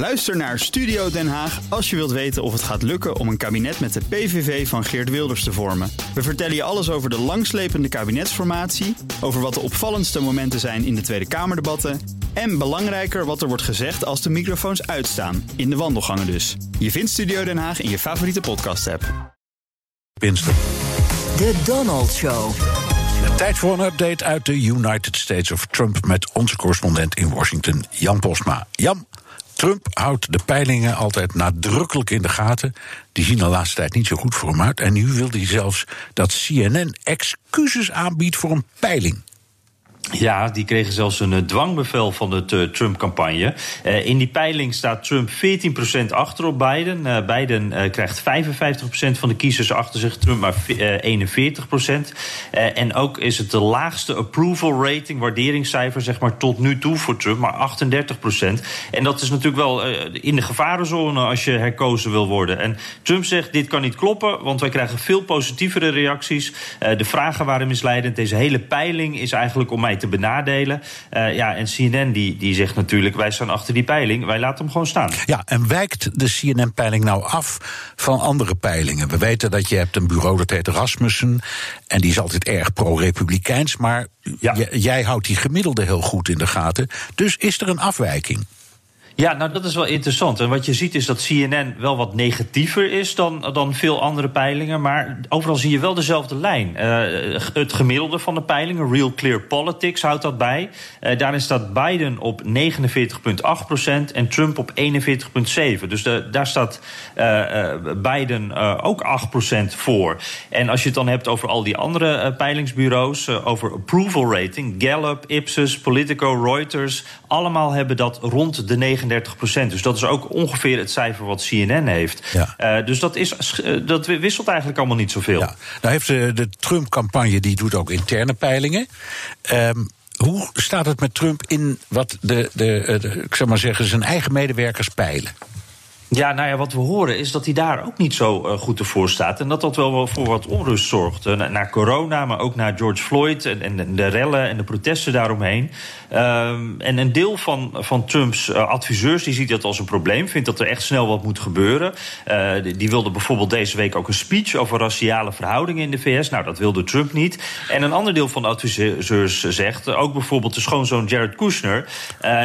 Luister naar Studio Den Haag als je wilt weten of het gaat lukken om een kabinet met de PVV van Geert Wilders te vormen. We vertellen je alles over de langslepende kabinetsformatie, over wat de opvallendste momenten zijn in de Tweede Kamerdebatten en belangrijker wat er wordt gezegd als de microfoons uitstaan, in de wandelgangen dus. Je vindt Studio Den Haag in je favoriete podcast-app. Pinsel. De Donald Show. Tijd voor een update uit de United States of Trump met onze correspondent in Washington, Jan Posma. Jan, Trump houdt de peilingen altijd nadrukkelijk in de gaten. Die zien de laatste tijd niet zo goed voor hem uit. En nu wil hij zelfs dat CNN excuses aanbiedt voor een peiling. Ja, die kregen zelfs een uh, dwangbevel van de uh, Trump-campagne. Uh, in die peiling staat Trump 14% achter op Biden. Biden krijgt 55% van de kiezers achter zich, Trump maar 41%. en ook is het de laagste approval rating, waarderingscijfer, zeg maar, tot nu toe voor Trump, maar 38%. En dat is natuurlijk wel in de gevarenzone als je herkozen wil worden. En Trump zegt: dit kan niet kloppen, want wij krijgen veel positievere reacties. de vragen waren misleidend. Deze hele peiling is eigenlijk om mij te benadelen. Uh, ja, en CNN die, die zegt natuurlijk, wij staan achter die peiling, wij laten hem gewoon staan. Ja, en wijkt de CNN-peiling nou af van andere peilingen? We weten dat je hebt een bureau dat heet Rasmussen, en die is altijd erg pro-republikeins, maar ja. jij houdt die gemiddelde heel goed in de gaten. Dus is er een afwijking? Ja, nou dat is wel interessant. En wat je ziet is dat CNN wel wat negatiever is dan, dan veel andere peilingen. Maar overal zie je wel dezelfde lijn. Uh, het gemiddelde van de peilingen, Real Clear Politics, houdt dat bij. Uh, daarin staat Biden op 49,8% en Trump op 41,7. Dus de, daar staat uh, Biden ook 8% voor. En als je het dan hebt over al die andere peilingsbureaus, over approval rating, Gallup, Ipsos, Politico, Reuters, allemaal hebben dat rond de 39 procent. Dus dat is ook ongeveer het cijfer wat CNN heeft. Ja. Uh, dus dat, is, uh, dat wisselt eigenlijk allemaal niet zoveel. Ja. Nou heeft de, de Trump-campagne die doet ook interne peilingen. Um, hoe staat het met Trump in wat de, de, de, ik zou maar zeggen, zijn eigen medewerkers peilen? Ja, nou ja, wat we horen is dat hij daar ook niet zo uh, goed ervoor staat. En dat dat wel voor wat onrust zorgt. Uh, na corona, maar ook na George Floyd en, en de rellen en de protesten daaromheen. Um, en een deel van, van Trumps uh, adviseurs die ziet dat als een probleem. Vindt dat er echt snel wat moet gebeuren. Die, die, wilde bijvoorbeeld deze week ook een speech over raciale verhoudingen in de VS. Nou, dat wilde Trump niet. En een ander deel van de adviseurs zegt, ook bijvoorbeeld de schoonzoon Jared Kushner.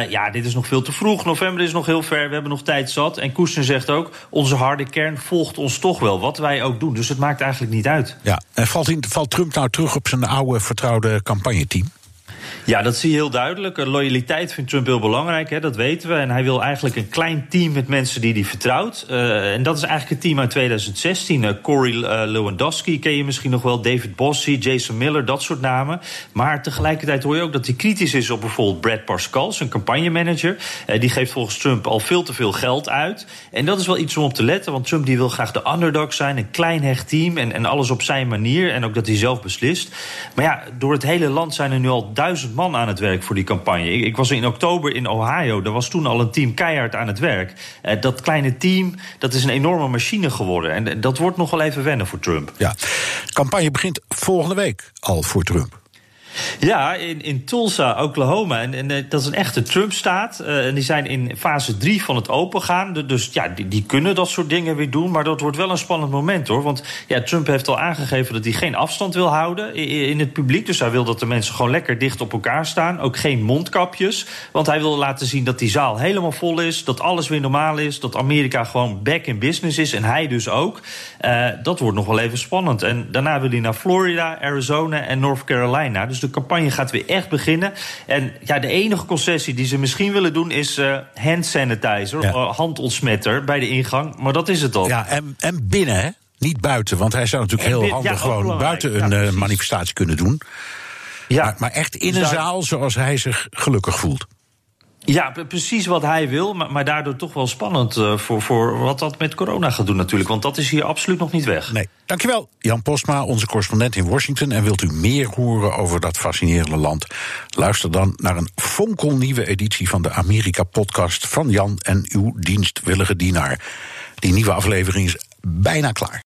ja, dit is nog veel te vroeg. November is nog heel ver. We hebben nog tijd zat. En Kushner zegt ook: onze harde kern volgt ons toch wel, wat wij ook doen. Dus het maakt eigenlijk niet uit. Ja, en valt, in, valt Trump nou terug op zijn oude vertrouwde campagneteam? Ja, dat zie je heel duidelijk. Loyaliteit vindt Trump heel belangrijk, hè, dat weten we. En hij wil eigenlijk een klein team met mensen die hij vertrouwt. Uh, en dat is eigenlijk het team uit 2016. Uh, Corey Lewandowski ken je misschien nog wel, David Bossie, Jason Miller, dat soort namen. Maar tegelijkertijd hoor je ook dat hij kritisch is op bijvoorbeeld Brad Pascal, zijn campagnemanager. die geeft volgens Trump al veel te veel geld uit. En dat is wel iets om op te letten, want Trump die wil graag de underdog zijn, een klein hecht team en, en alles op zijn manier. En ook dat hij zelf beslist. Maar ja, door het hele land zijn er nu al duizend man aan het werk voor die campagne. Ik, was in oktober in Ohio. Daar was toen al een team keihard aan het werk. Uh, dat kleine team, dat is een enorme machine geworden. En dat wordt nog wel even wennen voor Trump. Ja, campagne begint volgende week al voor Trump. Ja, in, in Tulsa, Oklahoma. En, en eh, dat is een echte Trump-staat. Uh, en die zijn in fase 3 van het opengaan. Dus ja, die, die, kunnen dat soort dingen weer doen. Maar dat wordt wel een spannend moment hoor. Want ja, Trump heeft al aangegeven dat hij geen afstand wil houden in, het publiek. Dus hij wil dat de mensen gewoon lekker dicht op elkaar staan. Ook geen mondkapjes. Want hij wil laten zien dat die zaal helemaal vol is. Dat alles weer normaal is. Dat Amerika gewoon back in business is. En hij dus ook. Uh, dat wordt nog wel even spannend. En daarna wil hij naar Florida, Arizona en North Carolina. Dus de campagne gaat weer echt beginnen. En ja, de enige concessie die ze misschien willen doen is uh, hand sanitizer, ja. uh, handontsmetter bij de ingang. Maar dat is het al. Ja, en, en binnen, hè? Niet buiten, want hij zou natuurlijk heel handig ja, gewoon buiten een ja, uh, manifestatie kunnen doen. Ja. Maar, maar echt in dus een daar... zaal zoals hij zich gelukkig voelt. Ja, precies wat hij wil, maar, maar daardoor toch wel spannend uh, voor, voor wat dat met corona gaat doen natuurlijk. Want dat is hier absoluut nog niet weg. Nee. Dankjewel, Jan Postma, onze correspondent in Washington. En wilt u meer horen over dat fascinerende land? Luister dan naar een fonkelnieuwe editie van de Amerika-podcast van Jan en uw dienstwillige dienaar. Die nieuwe aflevering is bijna klaar.